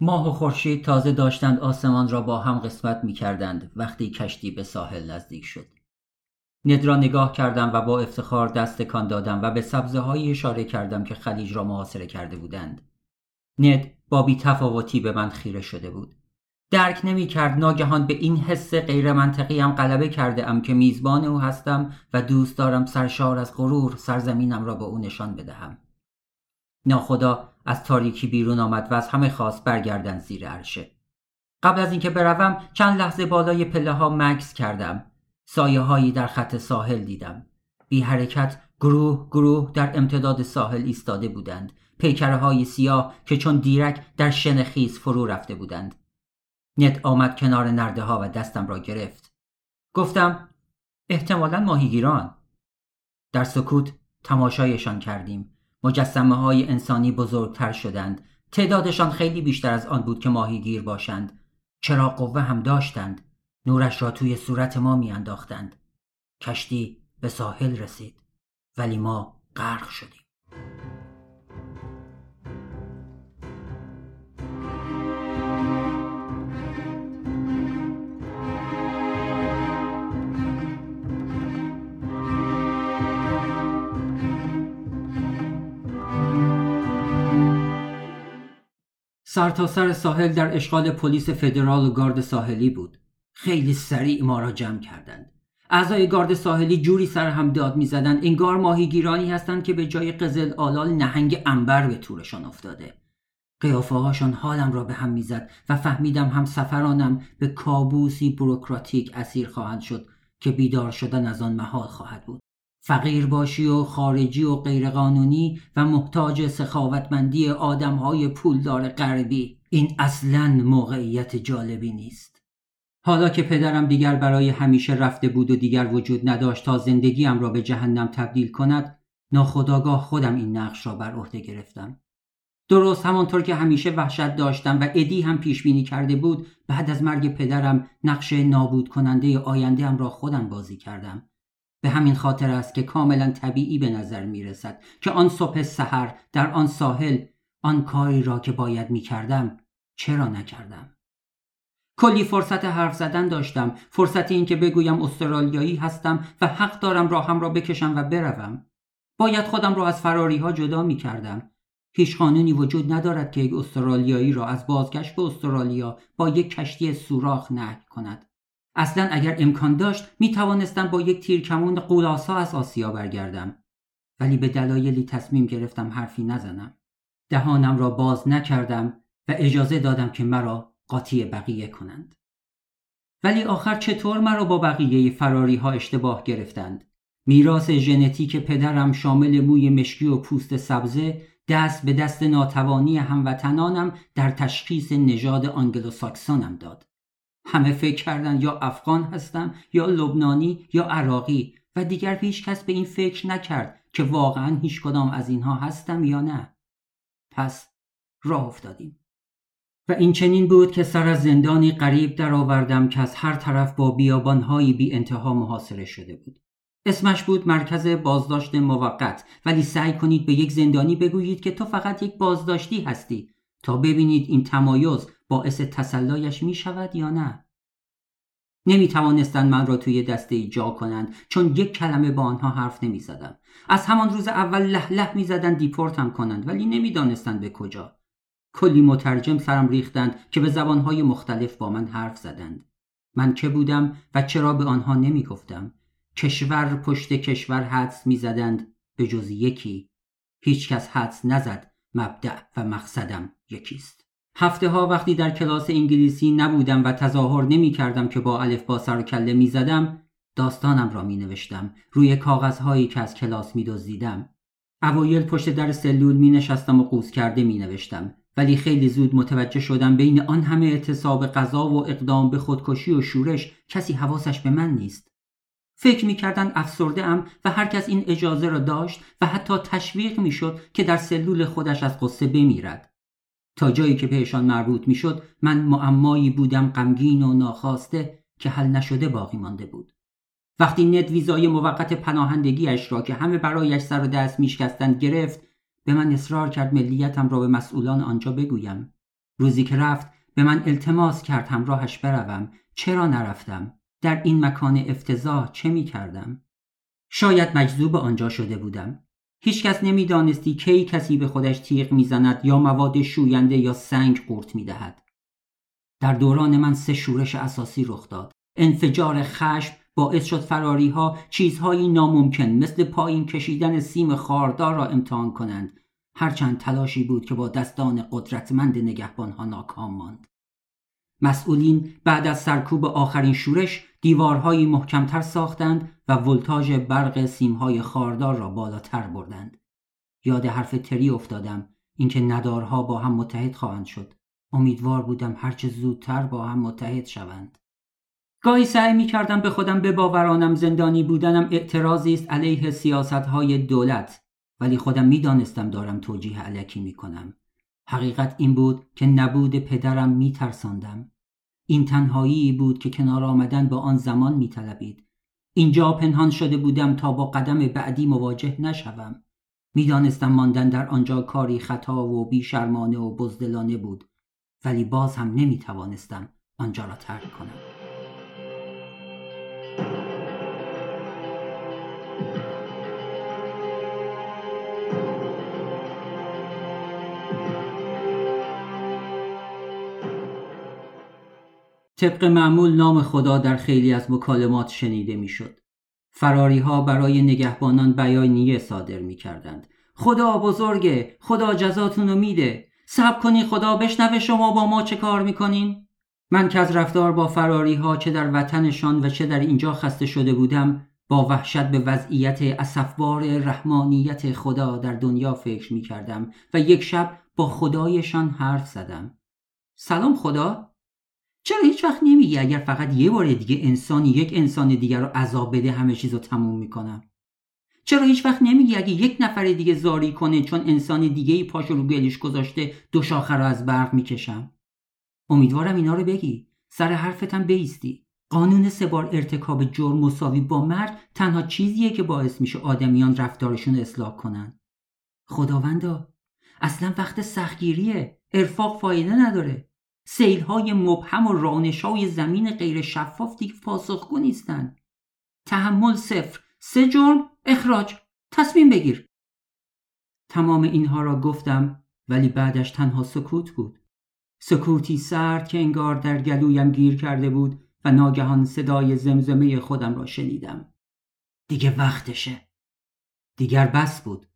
ماه و خورشید تازه داشتند آسمان را با هم قسمت می کردند وقتی کشتی به ساحل نزدیک شد. ند را نگاه کردم و با افتخار دست کان دادم و به سبزه هایی اشاره کردم که خلیج را محاصره کرده بودند. ند با بی تفاوتی به من خیره شده بود. درک نمی کرد ناگهان به این حس غیر منطقی هم غلبه کرده ام که میزبان او هستم و دوست دارم سرشار از غرور سرزمینم را به او نشان بدهم. ناخدا از تاریکی بیرون آمد و از همه خواست برگردن زیر عرشه. قبل از اینکه بروم چند لحظه بالای پله ها مکس کردم. سایه هایی در خط ساحل دیدم. بی حرکت گروه گروه در امتداد ساحل ایستاده بودند. پیکره های سیاه که چون دیرک در شنخیز فرو رفته بودند. نت آمد کنار نرده ها و دستم را گرفت. گفتم احتمالا ماهیگیران. در سکوت تماشایشان کردیم. مجسمه های انسانی بزرگتر شدند. تعدادشان خیلی بیشتر از آن بود که ماهیگیر باشند. چرا قوه هم داشتند. نورش را توی صورت ما میانداختند. کشتی به ساحل رسید. ولی ما غرق شدیم. سرتاسر سر ساحل در اشغال پلیس فدرال و گارد ساحلی بود. خیلی سریع ما را جمع کردند. اعضای گارد ساحلی جوری سر هم داد می‌زدند انگار ماهیگیرانی هستند که به جای قزل آلال نهنگ انبر به تورشان افتاده. قیافه هاشان حالم را به هم می‌زد و فهمیدم هم سفرانم به کابوسی بروکراتیک اسیر خواهند شد که بیدار شدن از آن محال خواهد بود. فقیر باشی و خارجی و غیرقانونی و محتاج سخاوتمندی آدمهای پولدار غربی. این اصلا موقعیت جالبی نیست. حالا که پدرم دیگر برای همیشه رفته بود و دیگر وجود نداشت تا زندگیم را به جهنم تبدیل کند ناخداگاه خودم این نقش را بر عهده گرفتم. درست همانطور که همیشه وحشت داشتم و ادی هم پیش بینی کرده بود بعد از مرگ پدرم نقش نابود کننده آینده را خودم بازی کردم. به همین خاطر است که کاملا طبیعی به نظر می رسد که آن صبح سحر در آن ساحل آن کاری را که باید می کردم چرا نکردم؟ کلی فرصت حرف زدن داشتم فرصت این که بگویم استرالیایی هستم و حق دارم راهم را بکشم و بروم. باید خودم را از فراری ها جدا می کردم هیچ قانونی وجود ندارد که یک استرالیایی را از بازگشت به استرالیا با یک کشتی سوراخ نهی کند. اصلا اگر امکان داشت می توانستم با یک تیرکمون قولاسا از آسیا برگردم. ولی به دلایلی تصمیم گرفتم حرفی نزنم. دهانم را باز نکردم و اجازه دادم که مرا قاطی بقیه کنند. ولی آخر چطور مرا با بقیه فراری ها اشتباه گرفتند؟ میراث ژنتیک پدرم شامل موی مشکی و پوست سبزه دست به دست ناتوانی هموطنانم در تشخیص نژاد آنگلوساکسونم داد. همه فکر کردن یا افغان هستم یا لبنانی یا عراقی و دیگر هیچ کس به این فکر نکرد که واقعا هیچ کدام از اینها هستم یا نه. پس راه افتادیم. و این چنین بود که سر از زندانی قریب درآوردم که از هر طرف با بیابانهایی بی انتها محاصره شده بود. اسمش بود مرکز بازداشت موقت ولی سعی کنید به یک زندانی بگویید که تو فقط یک بازداشتی هستی تا ببینید این تمایز باعث تسلایش می شود یا نه؟ نمی توانستند من را توی دسته جا کنند چون یک کلمه با آنها حرف نمی زدم. از همان روز اول له له می زدن دیپورتم کنند ولی نمی دانستند به کجا. کلی مترجم سرم ریختند که به زبانهای مختلف با من حرف زدند. من که بودم و چرا به آنها نمی گفتم کشور پشت کشور حدس می زدند به جز یکی. هیچ کس حدس نزد مبدع و مقصدم یکیست. هفته ها وقتی در کلاس انگلیسی نبودم و تظاهر نمی کردم که با الف با سر و کله می زدم داستانم را می نوشتم روی کاغذهایی که از کلاس می دزدیدم. اوایل پشت در سلول می نشستم و قوز کرده می نوشتم ولی خیلی زود متوجه شدم بین آن همه اعتصاب غذا و اقدام به خودکشی و شورش کسی حواسش به من نیست. فکر می‌کردن افسرده ام و هر کس این اجازه را داشت و حتی تشویق می‌شد که در سلول خودش از قصه بمیرد. تا جایی که بهشان مربوط می‌شد من معمایی بودم غمگین و ناخواسته که حل نشده باقی مانده بود. وقتی ند ویزای موقت پناهندگیش را که همه برایش سر و دست میشکستند گرفت به من اصرار کرد ملیتم را به مسئولان آنجا بگویم. روزی که رفت به من التماس کرد همراهش بروم. چرا نرفتم؟ در این مکان افتضاح چه می کردم؟ شاید مجذوب آنجا شده بودم. هیچکس نمی‌دانستی کی کسی به خودش تیغ می‌زند یا مواد شوینده یا سنگ قورت می‌دهد. در دوران من سه شورش اساسی رخ داد. انفجار خشم باعث شد فراری ها چیزهایی ناممکن مثل پایین کشیدن سیم خاردار را امتحان کنند. هرچند تلاشی بود که با دستان قدرتمند نگهبان ها ناکام ماند. مسئولین بعد از سرکوب آخرین شورش دیوارهایی محکمتر ساختند و ولتاژ برق سیمهای خاردار را بالاتر بردند. یاد حرف تری افتادم اینکه ندارها با هم متحد خواهند شد. امیدوار بودم هرچه زودتر با هم متحد شوند. گاهی سعی می کردم به خودم بباورانم زندانی بودنم اعتراضی است علیه سیاست های دولت ولی خودم می دانستم دارم توجیه علکی می کنم. حقیقت این بود که نبود پدرم می ترساندم. این تنهایی بود که کنار آمدن با آن زمان می طلبید. اینجا پنهان شده بودم تا با قدم بعدی مواجه نشوم. می‌دانستم ماندن در آنجا کاری خطا و بیشرمانه و بزدلانه بود ولی باز هم نمی توانستم آنجا را ترک کنم. طبق معمول نام خدا در خیلی از مکالمات شنیده می‌شد. فراری ها برای نگهبانان بیانیه صادر می کردند. خدا بزرگه خدا جزاتون رو میده صبر کنین خدا بشنوه شما با ما چه کار می‌کنین من که از رفتار با فراری ها چه در وطنشان و چه در اینجا خسته شده بودم با وحشت به وضعیت اصفبار رحمانیت خدا در دنیا فکر می کردم و یک شب با خدایشان حرف زدم سلام خدا چرا هیچ وقت نمیگی اگر فقط یه بار دیگه انسانی یک انسان دیگر رو عذاب بده همه چیز رو تموم می‌کنم؟ چرا هیچ وقت نمیگی اگه یک نفر دیگه زاری کنه چون انسان دیگه ای پاش رو گلش گذاشته دو شاخه رو از برق می‌کشم؟ امیدوارم اینا رو بگی. سر حرفتم بیستی. قانون سه بار ارتکاب جرم مساوی با مرگ تنها چیزیه که باعث میشه آدمیان رفتارشون اصلاح کنن. خداوندا اصلا وقت سختگیریه. ارفاق فایده نداره. های مبهم و رانشای زمین غیر شفاف دیگه پاسخگو نیستن تحمل صفر. سه جرم. اخراج. تصمیم بگیر. تمام اینها را گفتم ولی بعدش تنها سکوت بود. سکوتی سرد که انگار در گلویم گیر کرده بود و ناگهان صدای زمزمه خودم را شنیدم. دیگه وقتشه. دیگر بس بود.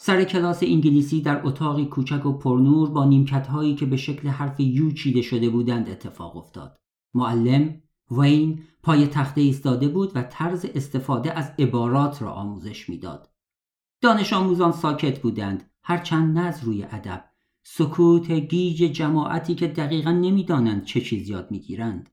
سر کلاس انگلیسی در اتاقی کوچک و پرنور با نیمکت هایی که به شکل حرف یو چیده شده بودند اتفاق افتاد. معلم وین پای تخته ایستاده بود و طرز استفاده از عبارات را آموزش می‌داد. دانش آموزان ساکت بودند هرچند نه از روی ادب سکوت گیج جماعتی که دقیقا نمی‌دانند چه چیز یاد می‌گیرند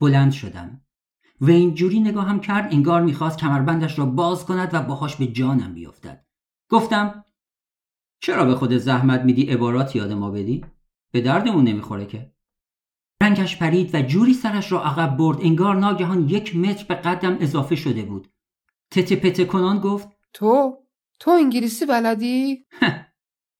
بلند شدم وین جوری نگاهم کرد انگار می‌خواست کمربندش را باز کند و باهاش به جانم بیفتد گفتم چرا به خود زحمت میدی عبارات یاد ما بدی؟ به دردمون نمی‌خوره که. رنگش پرید و جوری سرش را عقب برد انگار ناگهان یک متر به قدم اضافه شده بود. تته پته کنان گفت تو؟ تو انگلیسی بلدی؟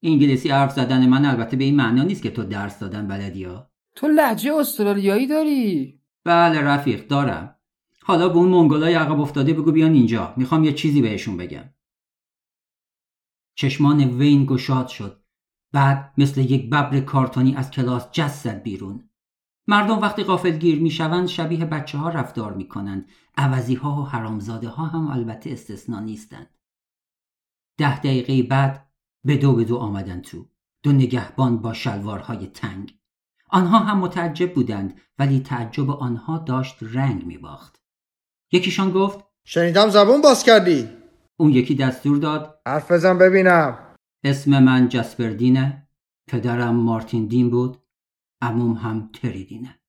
انگلیسی حرف زدن من البته به این معنا نیست که تو درس دادن بلدی ها. تو لحجه استرالیایی داری؟ بله رفیق دارم. حالا به اون منگولای عقب افتاده بگو بیان اینجا. می‌خوام یه چیزی بهشون بگم. چشمان وین گشاد شد. بعد مثل یک ببر کارتونی از کلاس زد بیرون. مردم وقتی غافلگیر می‌شوند شبیه بچه ها رفتار می‌کنند عوضی ها و حرامزاده ها هم البته استثنا نیستند. ده دقیقه بعد به دو به دو آمدن تو. دو نگهبان با شلوارهای تنگ. آنها هم متعجب بودند ولی تعجب آنها داشت رنگ میباخت یکیشان گفت شنیدم زبون باز کردی. اون یکی دستور داد. حرف بزن ببینم. اسم من جسپردینه پدرم مارتین دین بود. عموم هم تریدینه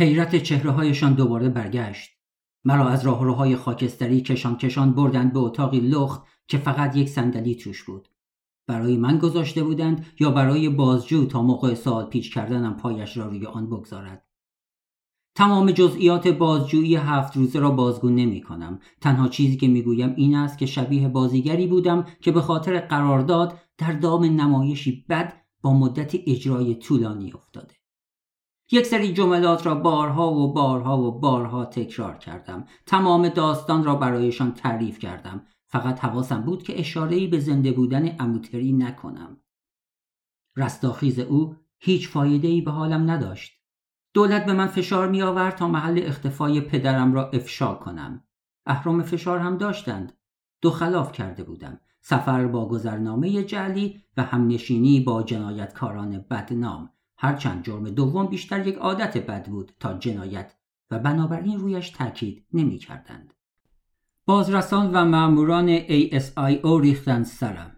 حیرت چهره هایشان دوباره برگشت مرا از راهروهای خاکستری کشان کشان بردند به اتاقی لخت که فقط یک صندلی توش بود برای من گذاشته بودند یا برای بازجو تا موقع سوال پیچ کردنم پایش را روی آن بگذارد تمام جزئیات بازجویی هفت روزه را بازگو نمی کنم. تنها چیزی که می گویم این است که شبیه بازیگری بودم که به خاطر قرارداد در دام نمایشی بد با مدت اجرای طولانی افتاده. یک سری جملات را بارها و بارها و بارها تکرار کردم. تمام داستان را برایشان تعریف کردم. فقط حواسم بود که اشارهی به زنده بودن اموتری نکنم. رستاخیز او هیچ فایدهی به حالم نداشت. دولت به من فشار می آورد تا محل اختفای پدرم را افشا کنم. اهرام فشار هم داشتند. دو خلاف کرده بودم. سفر با گذرنامه جعلی و همنشینی با جنایتکاران بدنام. هرچند جرم دوم بیشتر یک عادت بد بود تا جنایت و بنابراین رویش تاکید نمی کردند. بازرسان و ماموران ASIO ریختند سرم.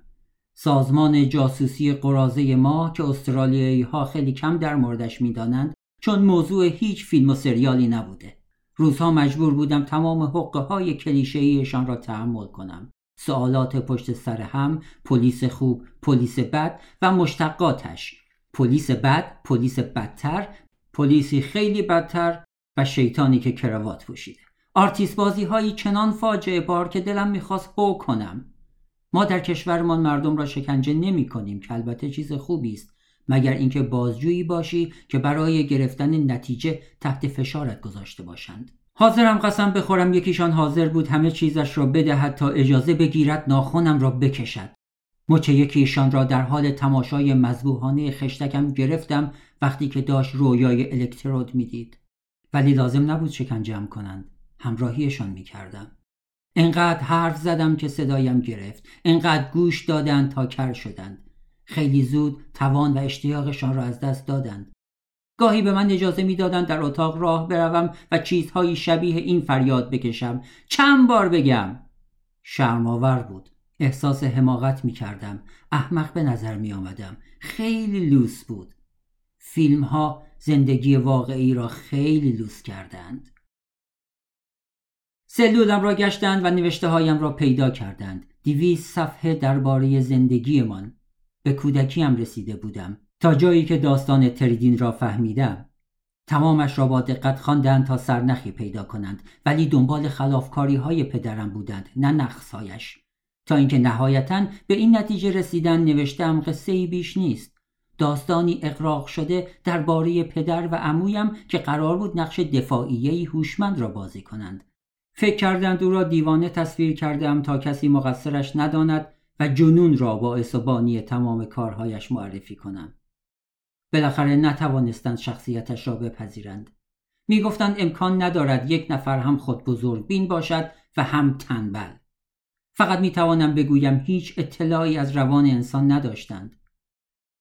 سازمان جاسوسی قرازه ما که استرالیایی ها خیلی کم در موردش می‌دانند چون موضوع هیچ فیلم و سریالی نبوده روزها مجبور بودم تمام حقه های کلیشه‌ایشان را تحمل کنم سوالات پشت سر هم پلیس خوب پلیس بد و مشتقاتش پلیس بد پلیس بدتر پلیسی خیلی بدتر و شیطانی که کراوات پوشیده. آرتیست بازی هایی چنان فاجعه بار که دلم می‌خواست هو کنم. ما در کشورمان مردم را شکنجه نمی کنیم که البته چیز خوبی است مگر اینکه بازجویی باشی که برای گرفتن نتیجه تحت فشارت گذاشته باشند. حاضرم قسم بخورم یکیشان حاضر بود همه چیزش را بدهد تا اجازه بگیرد ناخونم را بکشد. مچ یکیشان را در حال تماشای مذبوحانه خشتکم گرفتم وقتی که داشت رویای الکترود می‌دید. ولی لازم نبود شکنجم کنند. همراهیشان می‌کردم. انقدر حرف زدم که صدایم گرفت. انقدر گوش دادند تا کر شدند. خیلی زود توان و اشتیاقشان را از دست دادند. گاهی به من اجازه می‌دادند در اتاق راه بروم و چیزهایی شبیه این فریاد بکشم. چند بار بگم. شرماور بود. احساس حماقت می کردم احمق به نظر می آمدم خیلی لوس بود. فیلم ها زندگی واقعی را خیلی لوس کردند. سلولم را گشتند و نوشته هایم را پیدا کردند. دیویس صفحه درباره زندگیمان به کودکیم رسیده بودم. تا جایی که داستان تریدین را فهمیدم. تمامش را با دقت خواندند تا سرنخی پیدا کنند. ولی دنبال خلافکاری های پدرم بودند نه نقصهایش. تا اینکه نهایتا به این نتیجه رسیدن نوشتم قصه ای بیش نیست. داستانی اقراق شده درباره پدر و عمویم که قرار بود نقش دفاعیه هوشمند را بازی کنند. فکر کردند او را دیوانه تصویر کردم تا کسی مقصرش نداند و جنون را باعث و بانی تمام کارهایش معرفی کنم. بالاخره نتوانستند شخصیتش را بپذیرند. می‌گفتند امکان ندارد یک نفر هم خود بزرگ بین باشد و هم تنبل. فقط می‌توانم بگویم هیچ اطلاعی از روان انسان نداشتند.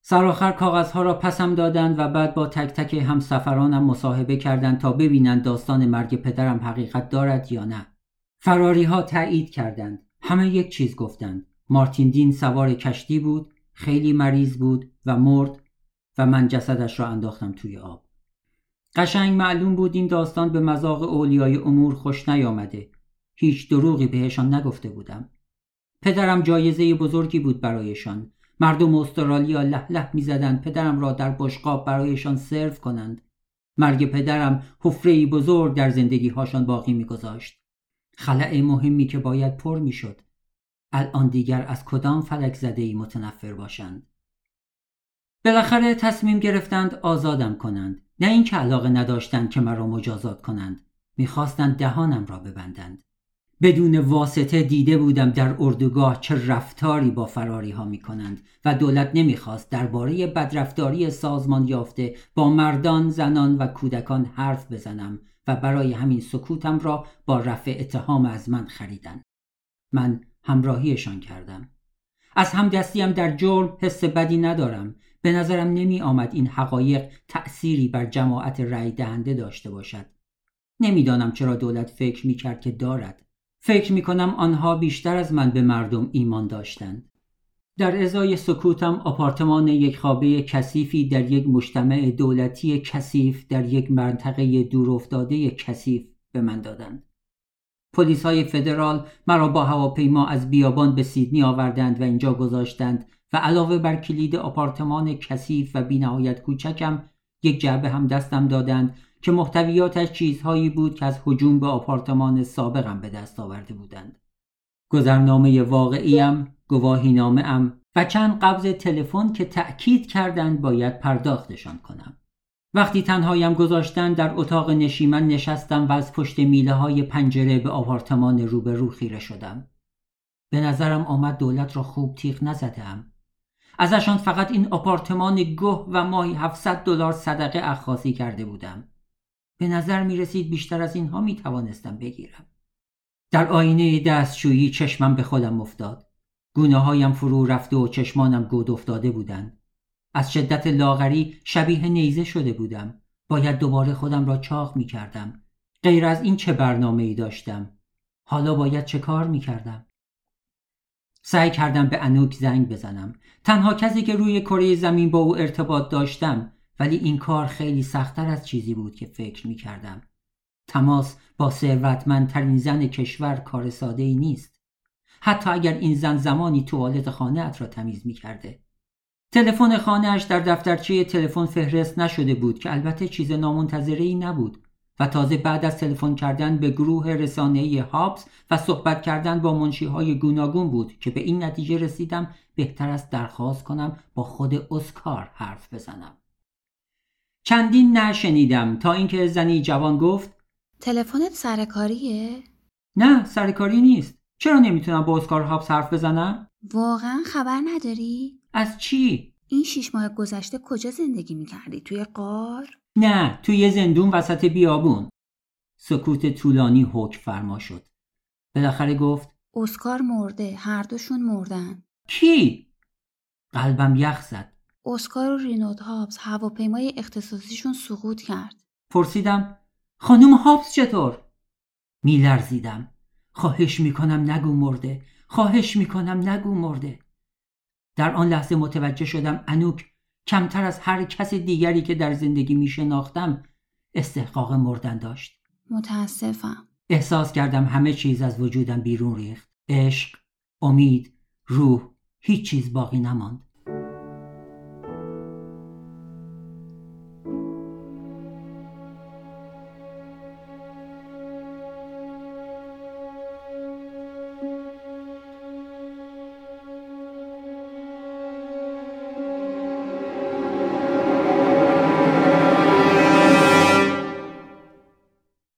سرآخر کاغذها را پسم دادند و بعد با تک تک همسفرانم مصاحبه کردند تا ببینند داستان مرگ پدرم حقیقت دارد یا نه. فراری ها تایید کردند. همه یک چیز گفتند. مارتین دین سوار کشتی بود خیلی مریض بود و مرد و من جسدش را انداختم توی آب. قشنگ معلوم بود این داستان به مذاق اولیای امور خوش نیامده. هیچ دروغی بهشان نگفته بودم. پدرم جایزه بزرگی بود برایشان. مردم استرالیا له له می‌زدند پدرم را در بشقاب برایشان سرو کنند. مرگ پدرم حفره بزرگ در زندگی هاشان باقی میگذاشت. خلع مهمی که باید پر می‌شد. الان دیگر از کدام فلک زده ای متنفر باشند؟ بالاخره تصمیم گرفتند آزادم کنند. نه اینکه علاقه نداشتند که مرا مجازات کنند. می‌خواستند دهانم را ببندند. بدون واسطه دیده بودم در اردوگاه چه رفتاری با فراری ها می کنند و دولت نمی‌خواست درباره بدرفتاری سازمان یافته با مردان، زنان و کودکان حرف بزنم و برای همین سکوتم را با رفع اتهام از من خریدن. من همراهیشان کردم. از همدستیم در جرم حس بدی ندارم. به نظرم نمی آمد این حقایق تأثیری بر جماعت رأی دهنده داشته باشد. نمی‌دانم چرا دولت فکر می کرد که دارد. فکر می کنم آنها بیشتر از من به مردم ایمان داشتند. در ازای سکوتم آپارتمان یک خوابه کثیفی در یک مجتمع دولتی کثیف در یک منطقه دورافتاده کثیف به من دادند. پلیس های فدرال مرا با هواپیما از بیابان به سیدنی آوردند و اینجا گذاشتند و علاوه بر کلید آپارتمان کثیف و بینهایت کوچکم یک جعبه هم دستم دادند که محتویاتش چیزهایی بود که از هجوم به آپارتمان سابقم به دست آورده بودند. گذرنامه واقعیم گواهینامه ام و چند قبض تلفن که تأکید کردند باید پرداختشان کنم. وقتی تنهایم گذاشتن در اتاق نشیمن نشستم و از پشت میله های پنجره به آپارتمان روبرو خیره شدم. به نظرم آمد دولت را خوب تیغ نزدم ازشان فقط این آپارتمان گه و ماهی 700 دلار صدقه اخاصی کرده بودم. به نظر می رسید بیشتر از اینها می توانستم بگیرم. در آینه دستشویی چشمم به خودم افتاد. گونه هایم فرو رفته و چشمانم گود افتاده بودند. از شدت لاغری شبیه نیزه شده بودم. باید دوباره خودم را چاق می کردم. غیر از این چه برنامه ای داشتم؟ حالا باید چه کار می کردم؟ سعی کردم به انوک زنگ بزنم. تنها کسی که روی کره زمین با او ارتباط داشتم ولی این کار خیلی سختتر از چیزی بود که فکر می کردم تماس با ثروتمندترین زن کشور کار ساده ای نیست. حتی اگر این زن زمانی توالت خانه را تمیز می کرده تلفن خانهاش در دفترچه تلفن فهرست نشده بود که البته چیز نامنتظره ای نبود. و تازه بعد از تلفن کردن به گروه رسانه‌ای هابس و صحبت کردن با منشیهای گوناگون بود که به این نتیجه رسیدم بهتر است درخواست کنم با خود اسکار حرف بزنم چندین نشنیدم تا اینکه زنی جوان گفت تلفنت سرکاریه؟ نه سرکاری نیست چرا نمی‌تونم با اسکار هابس حرف بزنم؟ واقعا خبر نداری؟ از چی؟ این شیش ماه گذشته کجا زندگی می‌کردی؟ توی قار؟ نه توی زندون وسط بیابون. سکوت طولانی حکم فرما شد. بالاخره گفت اسکار مرده هر دوشون مردن. کی؟ قلبم یخ زد. اسکار و رینود هابز هواپیمای اختصاصیشون سقوط کرد. پرسیدم خانم هابز چطور؟ میلرزیدم. خواهش می‌کنم نگو مرده. خواهش می‌کنم نگو مرده. در آن لحظه متوجه شدم انوک کمتر از هر کس دیگری که در زندگی می شناختم استحقاق مردن داشت. متاسفم. احساس کردم همه چیز از وجودم بیرون ریخت. عشق امید روح هیچ چیز باقی نماند.